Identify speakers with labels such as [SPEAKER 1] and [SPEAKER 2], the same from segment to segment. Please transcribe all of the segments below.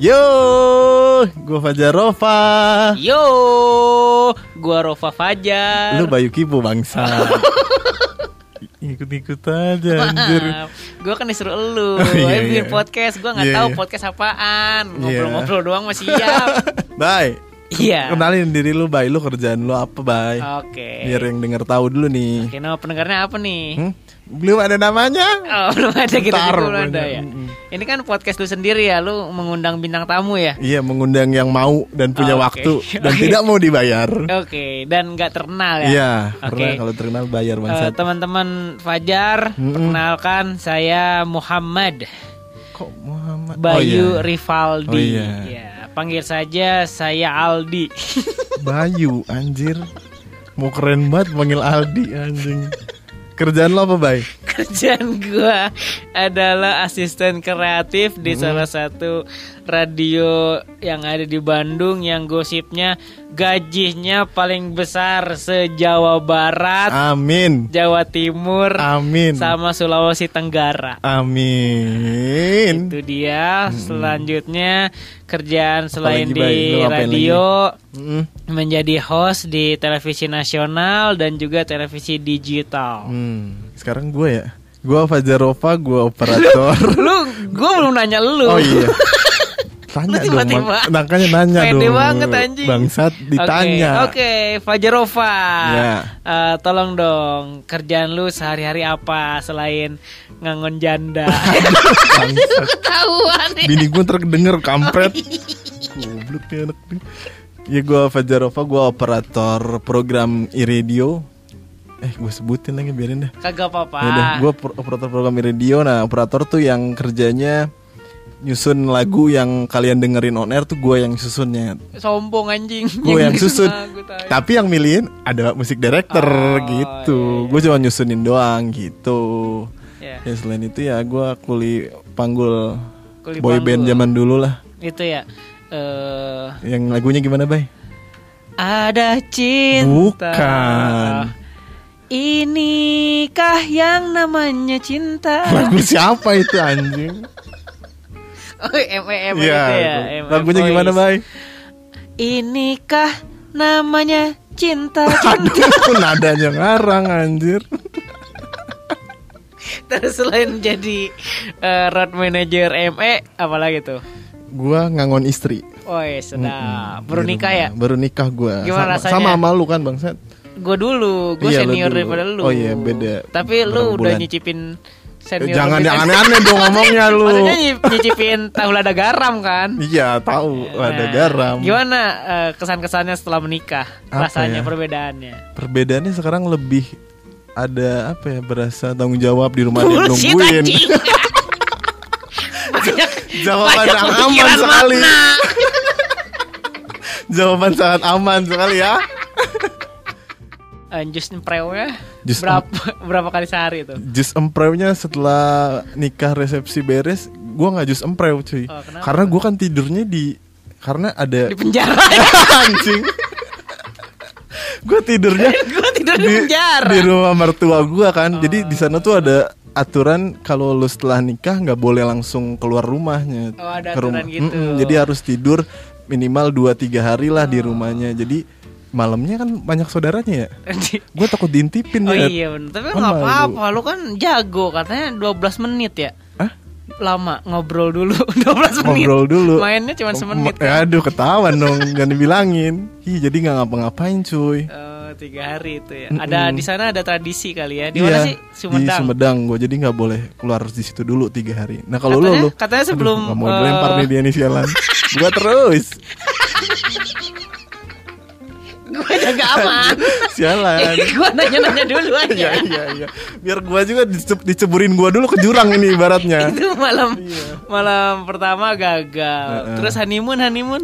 [SPEAKER 1] Yo, gue Fajar Rova.
[SPEAKER 2] Yo, gua Rova Fajar.
[SPEAKER 1] Lu Bayu Kibo bangsa. Ikut-ikut aja anjir.
[SPEAKER 2] Gue kan disuruh elu
[SPEAKER 1] Oh, iya,
[SPEAKER 2] bikin
[SPEAKER 1] iya.
[SPEAKER 2] podcast Gue gak
[SPEAKER 1] Iya,
[SPEAKER 2] tahu
[SPEAKER 1] iya.
[SPEAKER 2] podcast apaan
[SPEAKER 1] Iya.
[SPEAKER 2] Ngobrol-ngobrol doang masih siap
[SPEAKER 1] Bye.
[SPEAKER 2] Iya
[SPEAKER 1] Kenalin diri lu, Bay. Lu kerjaan lu apa, Bay?
[SPEAKER 2] Oke
[SPEAKER 1] Biar yang denger tahu dulu nih.
[SPEAKER 2] Oke nama pendengarnya apa nih?
[SPEAKER 1] Hmm? Belum ada namanya?
[SPEAKER 2] Oh belum ada gitu
[SPEAKER 1] Ntar
[SPEAKER 2] belum ada ya
[SPEAKER 1] Mm-mm.
[SPEAKER 2] Ini kan podcast lu sendiri ya Lu mengundang bintang tamu ya
[SPEAKER 1] Iya, mengundang yang mau dan punya
[SPEAKER 2] Oke.
[SPEAKER 1] waktu dan
[SPEAKER 2] Oke.
[SPEAKER 1] tidak mau dibayar.
[SPEAKER 2] Oke Dan gak terkenal ya
[SPEAKER 1] Iya,
[SPEAKER 2] Oke
[SPEAKER 1] karena kalau terkenal bayar
[SPEAKER 2] Eh,
[SPEAKER 1] bangsat.
[SPEAKER 2] Teman-teman Fajar
[SPEAKER 1] Mm-mm.
[SPEAKER 2] Perkenalkan saya Muhammad
[SPEAKER 1] Kok Muhammad?
[SPEAKER 2] Bayu
[SPEAKER 1] oh, iya.
[SPEAKER 2] Rivaldi
[SPEAKER 1] Oh, iya.
[SPEAKER 2] Ya, Panggil saja saya Aldi
[SPEAKER 1] Bayu anjir. Mau keren banget panggil Aldi anjing. Kerjaan lo apa, Bay?
[SPEAKER 2] Kerjaan gua adalah asisten kreatif di
[SPEAKER 1] Hmm.
[SPEAKER 2] salah satu radio yang ada di Bandung yang gosipnya gajinya paling besar se-Jawa Barat,
[SPEAKER 1] Amin.
[SPEAKER 2] Jawa Timur,
[SPEAKER 1] Amin.
[SPEAKER 2] sama Sulawesi Tenggara.
[SPEAKER 1] Amin.
[SPEAKER 2] Itu dia. Selanjutnya kerjaan selain di radio
[SPEAKER 1] Mm.
[SPEAKER 2] menjadi host di televisi nasional dan juga televisi digital.
[SPEAKER 1] Hmm. Sekarang gue ya. Gue Fajarova, gue operator.
[SPEAKER 2] lu gue belum nanya lu
[SPEAKER 1] oh iya. Tanya
[SPEAKER 2] Lu
[SPEAKER 1] dong. Makanya nanya
[SPEAKER 2] Pede
[SPEAKER 1] dong.
[SPEAKER 2] banget anjing
[SPEAKER 1] Bangsat ditanya.
[SPEAKER 2] Oke, oke, Fajarova
[SPEAKER 1] Ya.
[SPEAKER 2] Eh, Tolong dong Kerjaan lu sehari-hari apa Selain ngangon janda
[SPEAKER 1] Bangsat.
[SPEAKER 2] Ketahuan nih
[SPEAKER 1] Bini gue terdenger kampret. Goblok nih anak nih. Ya gue Fajarova, gue operator program iRadio. Eh gue sebutin lagi biarin dah.
[SPEAKER 2] Kagak apa-apa
[SPEAKER 1] Ya udah, gue operator program radio. Nah, operator tuh yang kerjanya nyusun lagu yang kalian dengerin on air tuh gue yang susunnya.
[SPEAKER 2] Sombong anjing
[SPEAKER 1] Gue yang susun. Tapi yang milihin ada musik director
[SPEAKER 2] Oh,
[SPEAKER 1] gitu.
[SPEAKER 2] iya, iya.
[SPEAKER 1] Gue cuma nyusunin doang gitu.
[SPEAKER 2] Ya,
[SPEAKER 1] Ya selain itu ya gue kuli panggul
[SPEAKER 2] Kuli
[SPEAKER 1] boy band
[SPEAKER 2] panggul.
[SPEAKER 1] zaman dulu lah.
[SPEAKER 2] Itu ya eh
[SPEAKER 1] Yang lagunya gimana, Bay?
[SPEAKER 2] Ada cinta
[SPEAKER 1] Bukan.
[SPEAKER 2] Inikah yang namanya cinta
[SPEAKER 1] Lagu siapa itu anjing?
[SPEAKER 2] Oh M.E.M
[SPEAKER 1] Iya.
[SPEAKER 2] itu ya
[SPEAKER 1] itu.
[SPEAKER 2] M.E.
[SPEAKER 1] Lagunya
[SPEAKER 2] Voice.
[SPEAKER 1] gimana, Bay?
[SPEAKER 2] Inikah namanya cinta
[SPEAKER 1] Aduh, nadanya ngarang anjir.
[SPEAKER 2] Terus selain jadi eh, road manager ME Apalagi tuh
[SPEAKER 1] Gua ngangon istri.
[SPEAKER 2] Woi sedap Baru
[SPEAKER 1] Di
[SPEAKER 2] nikah
[SPEAKER 1] rumah.
[SPEAKER 2] ya
[SPEAKER 1] Baru nikah gua.
[SPEAKER 2] Gimana
[SPEAKER 1] sama,
[SPEAKER 2] rasanya?
[SPEAKER 1] sama sama lu kan, Bangsat?
[SPEAKER 2] Gue dulu Gue
[SPEAKER 1] Iya, lu
[SPEAKER 2] senior
[SPEAKER 1] dulu.
[SPEAKER 2] daripada lu
[SPEAKER 1] Oh iya, beda.
[SPEAKER 2] Tapi lu udah
[SPEAKER 1] bulan?
[SPEAKER 2] nyicipin
[SPEAKER 1] Eh,
[SPEAKER 2] senior
[SPEAKER 1] jangan yang aneh-aneh dong ngomongnya lu.
[SPEAKER 2] Maksudnya nyi- nyicipin tahu lada garam kan
[SPEAKER 1] Iya, tahu
[SPEAKER 2] Nah,
[SPEAKER 1] garam.
[SPEAKER 2] Gimana eh, kesan-kesannya setelah menikah
[SPEAKER 1] Apa
[SPEAKER 2] Rasanya
[SPEAKER 1] ya?
[SPEAKER 2] perbedaannya
[SPEAKER 1] Perbedaannya sekarang lebih ada apa ya berasa tanggung jawab di rumah dia nungguin. Jawaban yang aman sekali. Jawaban sangat aman sekali ya.
[SPEAKER 2] Eh, Jus empreunya
[SPEAKER 1] Jus
[SPEAKER 2] berapa berapa kali sehari itu?
[SPEAKER 1] Jus empreunya setelah nikah resepsi beres, gua nggak jus empreu cuy.
[SPEAKER 2] Oh, kenapa?
[SPEAKER 1] karena gua kan tidurnya di karena ada
[SPEAKER 2] Di penjara.
[SPEAKER 1] anjing. gua tidurnya
[SPEAKER 2] Gue tidur di, penjara.
[SPEAKER 1] di rumah mertua gua kan. Jadi di sana tuh ada aturan kalau lu setelah nikah nggak boleh langsung keluar rumahnya.
[SPEAKER 2] Oh, ada
[SPEAKER 1] ke
[SPEAKER 2] aturan gitu.
[SPEAKER 1] Mm-mm, jadi harus tidur minimal 2 3 hari lah di rumahnya. Jadi malamnya kan banyak saudaranya ya. Gue takut diintipin
[SPEAKER 2] oh
[SPEAKER 1] ya.
[SPEAKER 2] iya bener. Tapi
[SPEAKER 1] Kan
[SPEAKER 2] nggak apa-apa. Lu kan jago katanya 12 menit ya.
[SPEAKER 1] Hah?
[SPEAKER 2] Lama ngobrol dulu 12 menit.
[SPEAKER 1] Ngobrol dulu.
[SPEAKER 2] Mainnya cuma semenit. Kan?
[SPEAKER 1] aduh ketahuan dong, jangan dibilangin. Ih, jadi nggak ngapa-ngapain cuy.
[SPEAKER 2] Oh, tiga hari itu ya.
[SPEAKER 1] Mm-mm.
[SPEAKER 2] Ada di sana ada tradisi kali ya. Di mana sih?
[SPEAKER 1] Di
[SPEAKER 2] Sumedang.
[SPEAKER 1] Sumedang gue jadi nggak boleh keluar di situ dulu tiga hari. Nah kalau lu lu
[SPEAKER 2] katanya sebelum,
[SPEAKER 1] Aduh, nggak mau
[SPEAKER 2] eh,
[SPEAKER 1] dilempar nih dia nih sialan. Gua terus
[SPEAKER 2] Gue jaga aman.
[SPEAKER 1] sialan.
[SPEAKER 2] gue nanya-nanya dulu aja.
[SPEAKER 1] Iya iya iya. Biar gua juga dice- diceburin gua dulu ke jurang ini ibaratnya.
[SPEAKER 2] itu malam malam pertama gagal.
[SPEAKER 1] Heeh.
[SPEAKER 2] Terus honeymoon honeymoon.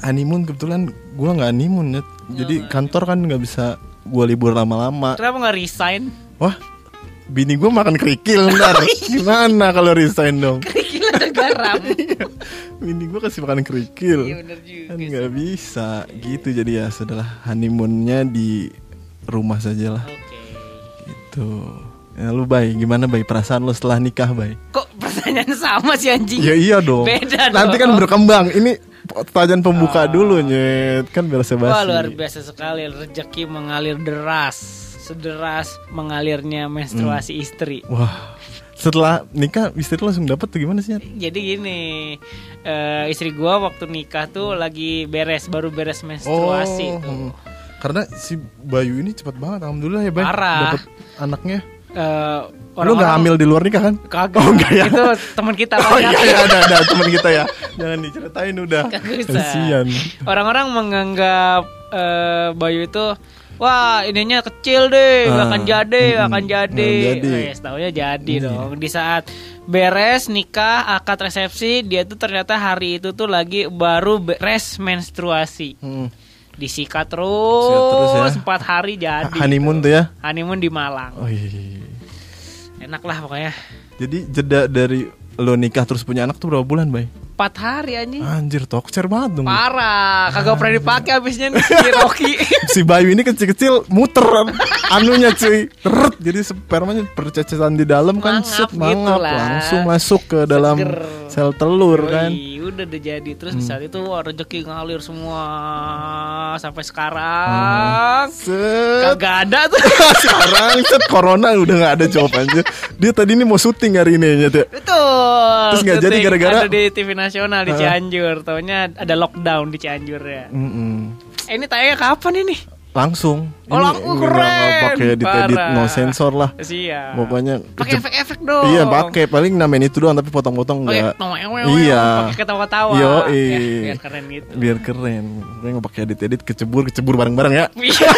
[SPEAKER 1] Honeymoon kebetulan gua nggak honeymoon Net. Jadi kantor kan nggak bisa gua libur lama-lama.
[SPEAKER 2] Kenapa nggak resign?
[SPEAKER 1] Wah, bini gua makan kerikil ntar. Gimana kalau resign dong?
[SPEAKER 2] Ada garam.
[SPEAKER 1] Bini gua kasih makan kerikil.
[SPEAKER 2] Iya bener juga.
[SPEAKER 1] kan nggak bisa gitu jadi ya setelah honeymoonnya di rumah saja lah
[SPEAKER 2] Oke.
[SPEAKER 1] gitu ya lu bay gimana bay perasaan lu setelah nikah bay
[SPEAKER 2] Kok pertanyaan sama sih anjing.
[SPEAKER 1] Ya iya dong.
[SPEAKER 2] Beda
[SPEAKER 1] Nanti kan berkembang. Ini pertanyaan pembuka dulu nyet. Kan biasa basi.
[SPEAKER 2] Wah luar biasa sekali rezeki mengalir deras, sederas mengalirnya menstruasi
[SPEAKER 1] Hmm.
[SPEAKER 2] istri.
[SPEAKER 1] Wah. Setelah nikah istri lu langsung dapat tuh gimana sih?
[SPEAKER 2] Jadi gini, eh, istri gua waktu nikah tuh lagi beres, baru beres menstruasi tuh.
[SPEAKER 1] hmm. Karena si Bayu ini cepat banget alhamdulillah ya, Bay.
[SPEAKER 2] Parah.
[SPEAKER 1] Dapat anaknya.
[SPEAKER 2] Eh,
[SPEAKER 1] Lu
[SPEAKER 2] orang-orang-
[SPEAKER 1] nggak hamil di luar nikah kan?
[SPEAKER 2] Kagak.
[SPEAKER 1] Oh, enggak ya?
[SPEAKER 2] Itu teman kita
[SPEAKER 1] Oh iya iya ada ada teman kita ya. Jangan diceritain udah. Kasian.
[SPEAKER 2] Orang-orang menganggap eh, Bayu itu Wah ininya kecil deh, nggak
[SPEAKER 1] Ah,
[SPEAKER 2] akan jadi, nggak
[SPEAKER 1] mm-mm,
[SPEAKER 2] akan jadi.
[SPEAKER 1] nggak jadi.
[SPEAKER 2] Eh, setaunya jadi
[SPEAKER 1] Iya.
[SPEAKER 2] dong. Di saat beres nikah, akad resepsi, dia tuh ternyata hari itu tuh lagi baru beres menstruasi.
[SPEAKER 1] Hmm.
[SPEAKER 2] Disikat terus,
[SPEAKER 1] terus ya.
[SPEAKER 2] empat hari jadi.
[SPEAKER 1] Honeymoon tuh ya.
[SPEAKER 2] Honeymoon di Malang.
[SPEAKER 1] Oh iya.
[SPEAKER 2] Enak lah pokoknya.
[SPEAKER 1] Jadi jeda dari lo nikah terus punya anak tuh berapa bulan, Bay?
[SPEAKER 2] Empat hari anjing.
[SPEAKER 1] Anjir, tokcer banget dong.
[SPEAKER 2] Parah, kagak pernah dipakai habisnya nih si Rocky.
[SPEAKER 1] si Bayu ini kecil-kecil muter anunya cuy teret jadi spermanya percecetan di dalam kan
[SPEAKER 2] Mangap
[SPEAKER 1] set
[SPEAKER 2] gitu lah.
[SPEAKER 1] langsung masuk ke dalam
[SPEAKER 2] Seger.
[SPEAKER 1] sel telur kan
[SPEAKER 2] Yoi, udah udah jadi. Terus di saat itu wah, rezeki ngalir semua. Sampai
[SPEAKER 1] Ah.
[SPEAKER 2] sekarang.
[SPEAKER 1] Set.
[SPEAKER 2] Kagak ada tuh.
[SPEAKER 1] Sekarang set corona udah nggak ada jawabannya dia tadi ini mau syuting hari ini ya
[SPEAKER 2] betul.
[SPEAKER 1] Terus nggak jadi gara-gara-
[SPEAKER 2] ada di TV nasional di. Cianjur. Taunya ada lockdown di Cianjur ya.
[SPEAKER 1] Mm-mm.
[SPEAKER 2] eh, ini tayangnya kapan ini
[SPEAKER 1] langsung
[SPEAKER 2] Oh, langsung keren.
[SPEAKER 1] pakai edit
[SPEAKER 2] Parah.
[SPEAKER 1] no sensor lah
[SPEAKER 2] siap
[SPEAKER 1] pokoknya
[SPEAKER 2] pakai efek-efek dong
[SPEAKER 1] iya pakai paling namain itu doang tapi potong-potong enggak
[SPEAKER 2] toeng-weeng,
[SPEAKER 1] Iya.
[SPEAKER 2] pakai ketawa-tawa
[SPEAKER 1] Yoi.
[SPEAKER 2] Ya, biar keren gitu
[SPEAKER 1] biar keren gue nggak pakai edit edit kecebur kecebur bareng bareng ya
[SPEAKER 2] Iya.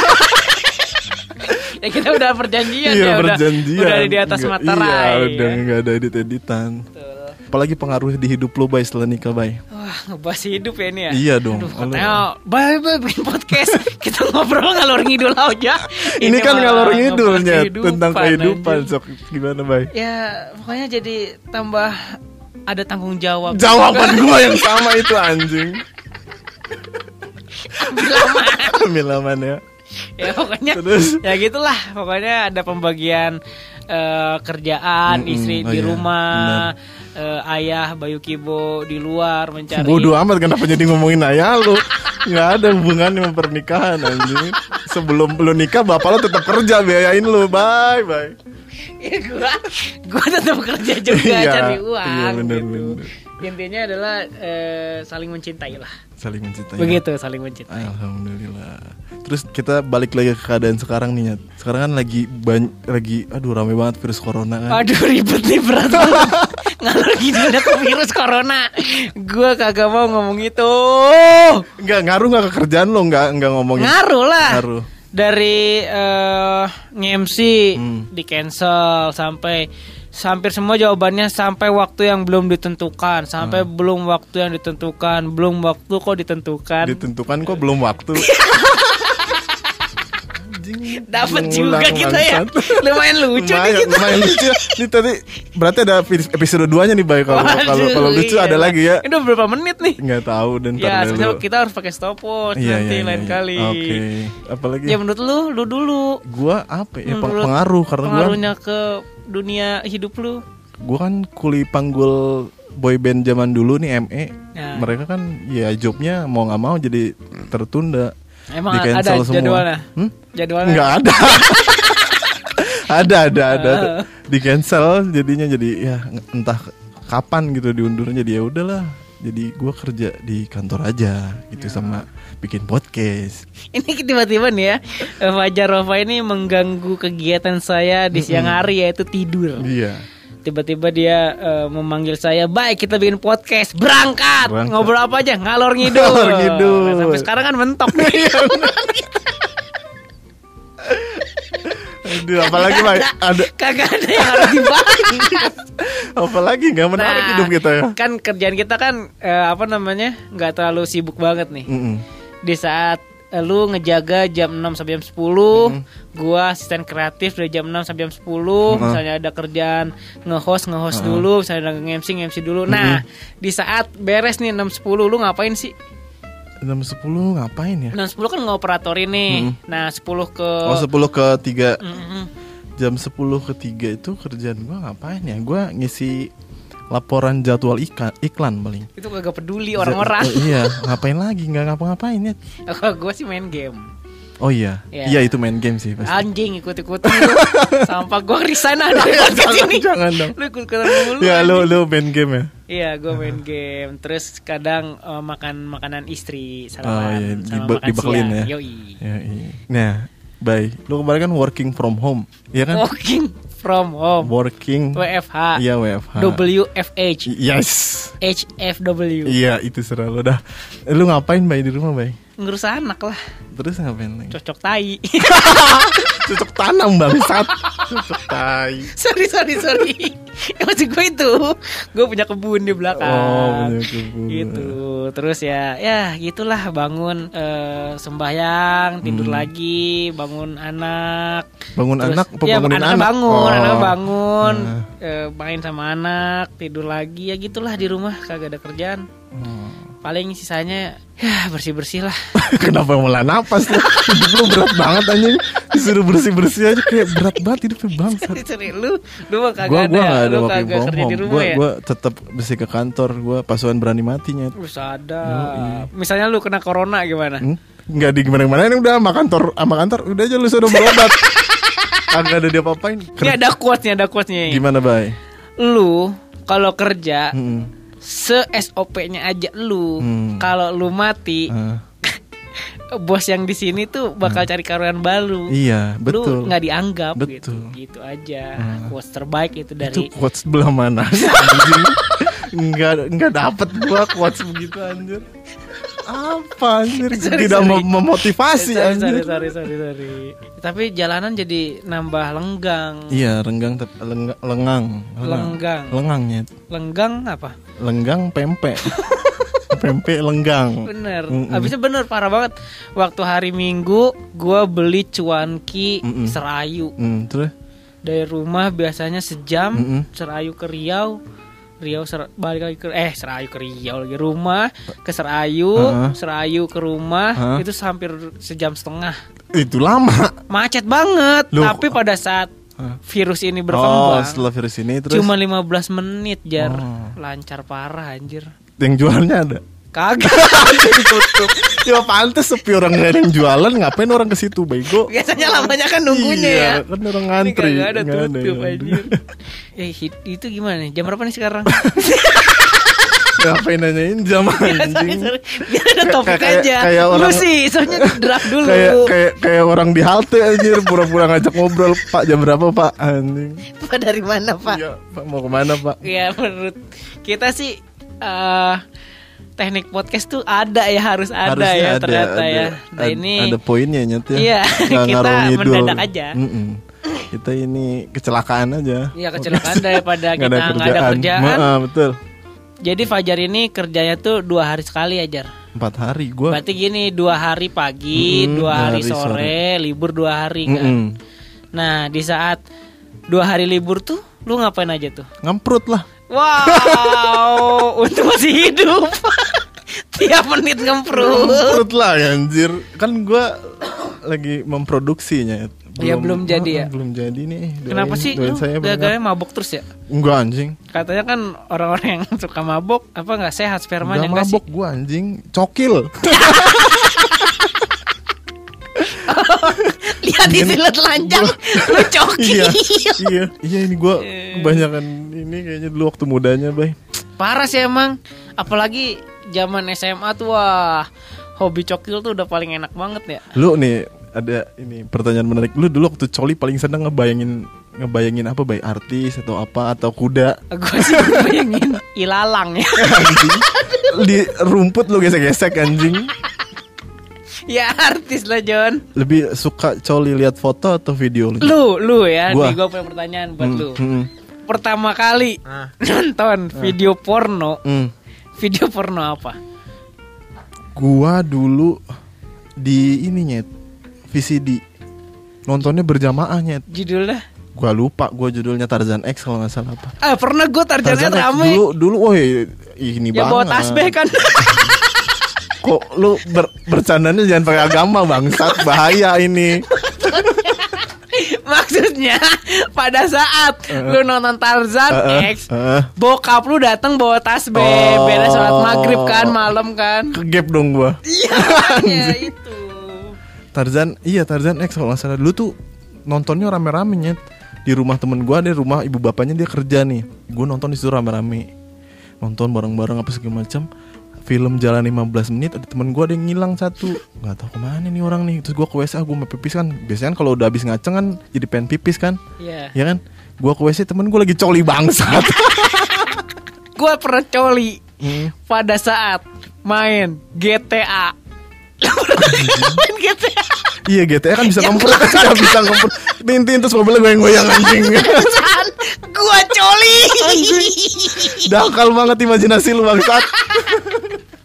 [SPEAKER 2] ya kita udah perjanjian
[SPEAKER 1] iya
[SPEAKER 2] ya udah
[SPEAKER 1] perjanjian
[SPEAKER 2] udah di atas
[SPEAKER 1] Nggak-
[SPEAKER 2] materai
[SPEAKER 1] iya udah
[SPEAKER 2] ya.
[SPEAKER 1] nggak ada edit editan. Apalagi pengaruh di hidup lo bay setelah nikah bay?
[SPEAKER 2] Wah ngebahas hidup ya ini ya?
[SPEAKER 1] Iya dong.
[SPEAKER 2] Aduh katanya Bye bye bikin podcast. Kita ngobrol ngalor ngidul aja.
[SPEAKER 1] Ini, kan
[SPEAKER 2] malah
[SPEAKER 1] ngalor ngidulnya tentang kehidupan
[SPEAKER 2] anjing.
[SPEAKER 1] sok. Gimana bay?
[SPEAKER 2] Ya pokoknya jadi tambah Ada tanggung jawab.
[SPEAKER 1] Jawaban gua yang sama itu anjing. Ambil aman ya.
[SPEAKER 2] Ya pokoknya
[SPEAKER 1] Terus?
[SPEAKER 2] Ya gitulah. Pokoknya ada pembagian eh, Kerjaan
[SPEAKER 1] Mm-mm,
[SPEAKER 2] Istri
[SPEAKER 1] oh
[SPEAKER 2] di
[SPEAKER 1] iya,
[SPEAKER 2] rumah eh, Ayah Bayu Kibo di luar mencari
[SPEAKER 1] bodoh amat kenapa jadi ngomongin ayah lu? Nggak ada hubungannya sama pernikahan anjing. Sebelum lu nikah bapak lo tetap kerja biayain lu. Bye bye.
[SPEAKER 2] Ya gua gua tetap kerja juga
[SPEAKER 1] Iya,
[SPEAKER 2] cari uang
[SPEAKER 1] iya, bener,
[SPEAKER 2] gitu.
[SPEAKER 1] bener.
[SPEAKER 2] Intinya adalah eh, saling mencintai lah
[SPEAKER 1] saling mencintai
[SPEAKER 2] begitu saling mencintai
[SPEAKER 1] Alhamdulillah. Terus kita balik lagi ke keadaan sekarang nih, Nyat. Sekarang kan lagi ban lagi aduh rame banget virus corona kan.
[SPEAKER 2] aduh ribet nih berat ngalor gitu ada ke virus corona gua kagak mau ngomong itu
[SPEAKER 1] Enggak ngaruh nggak ke kerjaan lo nggak nggak ngomongin.
[SPEAKER 2] ngaruh lah
[SPEAKER 1] Ngaruh.
[SPEAKER 2] dari eh nge-MC
[SPEAKER 1] Hmm.
[SPEAKER 2] di cancel sampai hampir semua jawabannya sampai waktu yang belum ditentukan sampai
[SPEAKER 1] Hmm.
[SPEAKER 2] belum waktu yang ditentukan belum waktu kok ditentukan
[SPEAKER 1] Ditentukan kok belum waktu. Anjing,
[SPEAKER 2] dapat juga kita ya
[SPEAKER 1] bangsat.
[SPEAKER 2] lumayan lucu nih
[SPEAKER 1] lumayan,
[SPEAKER 2] kita
[SPEAKER 1] lumayan lucu. Ini tadi berarti ada episode 2-nya nih, Bay. Kalau kalau kalau lucu
[SPEAKER 2] iya
[SPEAKER 1] ada lagi ya.
[SPEAKER 2] ini udah berapa menit nih
[SPEAKER 1] Nggak tahu dan
[SPEAKER 2] ya sebenarnya kita harus pakai stopwatch
[SPEAKER 1] Iya,
[SPEAKER 2] nanti
[SPEAKER 1] iya,
[SPEAKER 2] lain
[SPEAKER 1] iya.
[SPEAKER 2] kali
[SPEAKER 1] Oke. Apalagi
[SPEAKER 2] ya menurut lu lu dulu
[SPEAKER 1] gua apa ya
[SPEAKER 2] Menurut
[SPEAKER 1] pengaruh karena gua
[SPEAKER 2] pengaruhnya ke dunia hidup lu
[SPEAKER 1] gue kan kuli panggul boy band zaman dulu nih ME
[SPEAKER 2] Ya.
[SPEAKER 1] mereka kan ya jobnya mau nggak mau jadi tertunda
[SPEAKER 2] emang
[SPEAKER 1] Di
[SPEAKER 2] ada
[SPEAKER 1] semua.
[SPEAKER 2] jadwalnya?
[SPEAKER 1] Hmm?
[SPEAKER 2] jadwalnya?
[SPEAKER 1] Nggak ada. Ada ada ada. Di cancel jadinya jadi ya entah kapan gitu diundurnya jadi ya udahlah. Jadi gue kerja di kantor aja gitu
[SPEAKER 2] Ya.
[SPEAKER 1] sama bikin podcast.
[SPEAKER 2] Ini tiba-tiba nih ya Fajar Rova ini mengganggu kegiatan saya di siang hari yaitu tidur.
[SPEAKER 1] iya
[SPEAKER 2] Tiba-tiba dia eh, memanggil saya, "Baik, kita bikin podcast. Berangkat.
[SPEAKER 1] Berangkat.
[SPEAKER 2] Ngobrol apa aja? Ngalor ngidul."
[SPEAKER 1] Ngalor ngidul.
[SPEAKER 2] Nah, sampai sekarang kan mentok nih.
[SPEAKER 1] Aduh, apalagi Pak? ada
[SPEAKER 2] Kagak ada yang harus dibahas.
[SPEAKER 1] apalagi nggak menarik
[SPEAKER 2] Nah,
[SPEAKER 1] hidup kita ya
[SPEAKER 2] Kan kerjaan kita kan eh, apa namanya? nggak terlalu sibuk banget nih.
[SPEAKER 1] Mm-mm.
[SPEAKER 2] di saat lu ngejaga jam 6 sampai jam 10
[SPEAKER 1] Hmm.
[SPEAKER 2] gua asisten kreatif dari jam 6 sampai jam 10 misalnya ada kerjaan nge-host nge-host dulu. Misalnya ada nge-MC nge-MC dulu.
[SPEAKER 1] Hmm.
[SPEAKER 2] nah di saat beres nih 6 10 lu ngapain sih?
[SPEAKER 1] Jam 10 ngapain ya?
[SPEAKER 2] 6 10 kan ngoperatorin nih. Nah 10 ke
[SPEAKER 1] Oh 10 ke 3
[SPEAKER 2] Mm-mm.
[SPEAKER 1] Jam 10 ke 3 itu kerjaan gua ngapain ya? Gua ngisi laporan jadwal iklan iklan paling
[SPEAKER 2] Itu kagak peduli orang-orang.
[SPEAKER 1] Oh, iya ngapain lagi nggak ngapa-ngapain ya
[SPEAKER 2] Kalau gue sih main game.
[SPEAKER 1] oh iya
[SPEAKER 2] Iya.
[SPEAKER 1] iya itu main game sih pasti
[SPEAKER 2] Anjing ikut-ikutan lu. Sampai gue resign podcast
[SPEAKER 1] jangan,
[SPEAKER 2] ini.
[SPEAKER 1] jangan dong
[SPEAKER 2] Lu ikut-ikutan mulu.
[SPEAKER 1] ya lu lu main game ya
[SPEAKER 2] Iya, gue main game. Terus kadang eh, makan makanan istri
[SPEAKER 1] Oh,
[SPEAKER 2] sarapan
[SPEAKER 1] iya,
[SPEAKER 2] sama
[SPEAKER 1] dibe-
[SPEAKER 2] makan
[SPEAKER 1] dibekelin
[SPEAKER 2] siang.
[SPEAKER 1] ya.
[SPEAKER 2] Yoi.
[SPEAKER 1] ya iya. nah bye lu kemarin kan working from home iya kan
[SPEAKER 2] Working from home.
[SPEAKER 1] working
[SPEAKER 2] WFH.
[SPEAKER 1] iya WFH
[SPEAKER 2] WFH.
[SPEAKER 1] yes
[SPEAKER 2] HFW.
[SPEAKER 1] iya itu selalu dah lu ngapain bay di rumah bay
[SPEAKER 2] Ngurus anak lah.
[SPEAKER 1] terus ngapain lagi
[SPEAKER 2] Cocok tai.
[SPEAKER 1] cocok tanam bangsat cocok tai
[SPEAKER 2] sorry, sorry, sorry. Ya, maksud gue itu. Gue punya kebun di belakang.
[SPEAKER 1] Oh, punya kebun.
[SPEAKER 2] Gitu. Terus ya, ya gitulah bangun eh, sembahyang, tidur
[SPEAKER 1] Hmm.
[SPEAKER 2] lagi, bangun anak.
[SPEAKER 1] bangun
[SPEAKER 2] Terus-
[SPEAKER 1] anak
[SPEAKER 2] ya,
[SPEAKER 1] bangunin
[SPEAKER 2] anaknya
[SPEAKER 1] anak
[SPEAKER 2] bangun,
[SPEAKER 1] Oh.
[SPEAKER 2] anaknya bangun,
[SPEAKER 1] Nah.
[SPEAKER 2] eh, main sama anak, tidur lagi ya gitulah di rumah kagak ada kerjaan.
[SPEAKER 1] Oh.
[SPEAKER 2] Paling sisanya ya bersih bersih lah.
[SPEAKER 1] Kenapa malah napas lu? Hidup lu berat banget anjing Disuruh bersih-bersih aja kayak berat banget hidupnya bangsat
[SPEAKER 2] Sorry, lu, lu mah kagak
[SPEAKER 1] Gua
[SPEAKER 2] ada,
[SPEAKER 1] gua gak ada
[SPEAKER 2] lu kagak kerja di rumah
[SPEAKER 1] Gua
[SPEAKER 2] ya.
[SPEAKER 1] gua tetap mesti ke kantor Gua pasukan berani matinya
[SPEAKER 2] Wis ada. Misalnya lu kena corona gimana?
[SPEAKER 1] hmm? Nggak di gimana-gimana ini udah sama kantor sama kantor udah aja lu sudah berobat Kagak ada dia apain
[SPEAKER 2] Ini ada quotes-nya, ada quotes-nya.
[SPEAKER 1] Gimana bay?
[SPEAKER 2] Lu kalau kerja
[SPEAKER 1] Hmm.
[SPEAKER 2] Se SOP-nya aja lu.
[SPEAKER 1] Hmm.
[SPEAKER 2] Kalau lu mati,
[SPEAKER 1] Ah,
[SPEAKER 2] bos yang di sini tuh bakal cari karyawan baru.
[SPEAKER 1] Iya betul
[SPEAKER 2] Lu nggak dianggap
[SPEAKER 1] Betul.
[SPEAKER 2] gitu. Gitu aja.
[SPEAKER 1] Hmm.
[SPEAKER 2] Quotes terbaik itu
[SPEAKER 1] Itu
[SPEAKER 2] dari
[SPEAKER 1] quotes sebelah mana? Anjing. Nggak nggak dapet gua quotes begitu anjir. Apa anjir?
[SPEAKER 2] Sorry,
[SPEAKER 1] Tidak
[SPEAKER 2] sorry.
[SPEAKER 1] mem- memotivasi
[SPEAKER 2] sorry, sorry,
[SPEAKER 1] anjir.
[SPEAKER 2] sorry, sorry, sorry. Tapi jalanan jadi nambah lenggang.
[SPEAKER 1] Iya, renggang tapi lengga- lengang.
[SPEAKER 2] Lenggang.
[SPEAKER 1] Lengangnya.
[SPEAKER 2] Lenggang apa?
[SPEAKER 1] Lenggang pempek. pempek lenggang.
[SPEAKER 2] Bener.
[SPEAKER 1] Mm-mm.
[SPEAKER 2] Abisnya bener parah banget. Waktu hari Minggu gua beli cuanki
[SPEAKER 1] Mm-mm.
[SPEAKER 2] serayu
[SPEAKER 1] Hmm, terus
[SPEAKER 2] dari rumah biasanya sejam
[SPEAKER 1] Mm-mm.
[SPEAKER 2] serayu ke Riau. Riau ser- balik lagi ke eh serayu ke Riau lagi rumah ke Serayu,
[SPEAKER 1] Heeh.
[SPEAKER 2] Serayu ke rumah
[SPEAKER 1] Heeh.
[SPEAKER 2] itu hampir sejam setengah.
[SPEAKER 1] itu lama.
[SPEAKER 2] Macet banget.
[SPEAKER 1] Loh.
[SPEAKER 2] Tapi pada saat virus ini
[SPEAKER 1] Oh,
[SPEAKER 2] berkembang
[SPEAKER 1] setelah virus ini terus
[SPEAKER 2] cuma 15 menit jar.
[SPEAKER 1] Oh.
[SPEAKER 2] Lancar parah anjir.
[SPEAKER 1] yang jualnya ada.
[SPEAKER 2] Kagak.
[SPEAKER 1] Ditutup. ya pantes sepi orang ada yang jualan, ngapain orang ke situ, bego?
[SPEAKER 2] Biasanya lamanya kan nunggunya
[SPEAKER 1] iya,
[SPEAKER 2] ya.
[SPEAKER 1] kan orang
[SPEAKER 2] Ini
[SPEAKER 1] ngantri.
[SPEAKER 2] kagak ada
[SPEAKER 1] Nggak
[SPEAKER 2] tutup anjir. Eh itu gimana nih? Jam berapa nih sekarang?
[SPEAKER 1] Ngapain nanyain jam
[SPEAKER 2] sorry,
[SPEAKER 1] anjing?
[SPEAKER 2] sorry. Biar ada topik aja.
[SPEAKER 1] kayak
[SPEAKER 2] Lu
[SPEAKER 1] orang-
[SPEAKER 2] sih, soalnya draft dulu.
[SPEAKER 1] kayak kayak kayak orang di halte anjir pura-pura ngajak ngobrol pak jam berapa pak anjing
[SPEAKER 2] Pak dari mana Pak?
[SPEAKER 1] Iya, pak mau ke mana pak
[SPEAKER 2] Ya menurut kita sih eh teknik podcast tuh ada ya harus ada
[SPEAKER 1] Harusnya
[SPEAKER 2] ya
[SPEAKER 1] ada,
[SPEAKER 2] ternyata
[SPEAKER 1] ada,
[SPEAKER 2] ya. Nah
[SPEAKER 1] ad-
[SPEAKER 2] ini
[SPEAKER 1] ada poinnya nyet ya
[SPEAKER 2] Iya, kita mendadak aja.
[SPEAKER 1] Mm-mm. kita ini kecelakaan aja
[SPEAKER 2] ya kecelakaan daripada
[SPEAKER 1] Nggak
[SPEAKER 2] kita nggak ada kerjaan.
[SPEAKER 1] Ma- betul
[SPEAKER 2] Jadi Fajar ini kerjanya tuh dua hari sekali ajar.
[SPEAKER 1] empat hari gua
[SPEAKER 2] Berarti gini dua hari pagi,
[SPEAKER 1] Mm-mm,
[SPEAKER 2] dua hari,
[SPEAKER 1] hari
[SPEAKER 2] sore, libur dua hari kan.
[SPEAKER 1] Mm-mm.
[SPEAKER 2] Nah di saat dua hari libur tuh lu ngapain aja tuh?
[SPEAKER 1] ngemprut lah
[SPEAKER 2] Wow, untuk masih hidup. Tiap menit ngemprut.
[SPEAKER 1] ngemprut lah ya, anjir kan gua lagi memproduksinya
[SPEAKER 2] Ya, belum jadi ya?
[SPEAKER 1] Ah, belum jadi nih Doain-
[SPEAKER 2] Kenapa sih lu
[SPEAKER 1] doain saya
[SPEAKER 2] gara-gara mabok terus ya?
[SPEAKER 1] enggak anjing
[SPEAKER 2] Katanya kan orang-orang yang suka mabok apa nggak sehat spermanya
[SPEAKER 1] Gak
[SPEAKER 2] enggak sih?
[SPEAKER 1] mabok gua anjing Cokil
[SPEAKER 2] Lihat isi lu telanjang, lu coki.
[SPEAKER 1] Iya Iya Iya ini gua Kebanyakan ini kayaknya dulu waktu mudanya bay
[SPEAKER 2] Parah sih emang. Apalagi zaman SMA tuh wah hobi cokil tuh udah paling enak banget ya.
[SPEAKER 1] Lu nih ada ini pertanyaan menarik Lu dulu waktu coli paling seneng ngebayangin Ngebayangin apa bay Artis atau apa Atau kuda
[SPEAKER 2] Gue sih bayangin ilalang ya.
[SPEAKER 1] Anjing Di rumput lu gesek-gesek anjing
[SPEAKER 2] ya artis lah John.
[SPEAKER 1] Lebih suka coli lihat foto atau video lu?
[SPEAKER 2] Lu, lu ya.
[SPEAKER 1] Gua.
[SPEAKER 2] Nih gue punya pertanyaan buat
[SPEAKER 1] Hmm,
[SPEAKER 2] lu.
[SPEAKER 1] hmm,
[SPEAKER 2] Pertama kali
[SPEAKER 1] Ah.
[SPEAKER 2] nonton video porno,
[SPEAKER 1] hmm.
[SPEAKER 2] video porno apa?
[SPEAKER 1] Gua dulu di ini nyet VCD nontonnya berjamaah nyet
[SPEAKER 2] Judulnya?
[SPEAKER 1] gua lupa gua judulnya Tarzan X kalau nggak salah apa
[SPEAKER 2] Ah pernah gue tarjannya
[SPEAKER 1] Tarzan X
[SPEAKER 2] rame.
[SPEAKER 1] dulu dulu woi ini
[SPEAKER 2] ya
[SPEAKER 1] banget
[SPEAKER 2] bawa tasbih kan.
[SPEAKER 1] kok lu ber, bercandanya jangan pakai agama bangsat bahaya ini
[SPEAKER 2] Maksudnya pada saat lu nonton Tarzan
[SPEAKER 1] Heeh,
[SPEAKER 2] X,
[SPEAKER 1] heeh.
[SPEAKER 2] bokap lu datang bawa tas be,
[SPEAKER 1] Oh.
[SPEAKER 2] beres sholat maghrib kan malam kan.
[SPEAKER 1] Kegap dong gua.
[SPEAKER 2] Iya, itu.
[SPEAKER 1] Tarzan, iya Tarzan X kalau nggak salah dulu tuh nontonnya rame-rame nyet di rumah temen gua ada rumah ibu bapaknya dia kerja nih. Gue nonton di situ rame-rame, nonton bareng-bareng apa segala macam. Film jalan 15 menit ada temen gua ada yang ngilang satu nggak tahu ke mana nih orang nih terus gua ke WC gue mau pipis kan biasanya kan kalau udah habis ngaceng kan jadi pengen pipis kan
[SPEAKER 2] Iya.
[SPEAKER 1] ya kan gua ke WC temen gua lagi coli bangsat
[SPEAKER 2] Gua pernah coli
[SPEAKER 1] Hmm.
[SPEAKER 2] pada saat main GTA. Main GTA.
[SPEAKER 1] iya GTA kan bisa ngempet kan bisa ngempet tintin terus mobilnya goyang-goyang anjing
[SPEAKER 2] gua coli.
[SPEAKER 1] Dakal banget imajinasi lu bangsat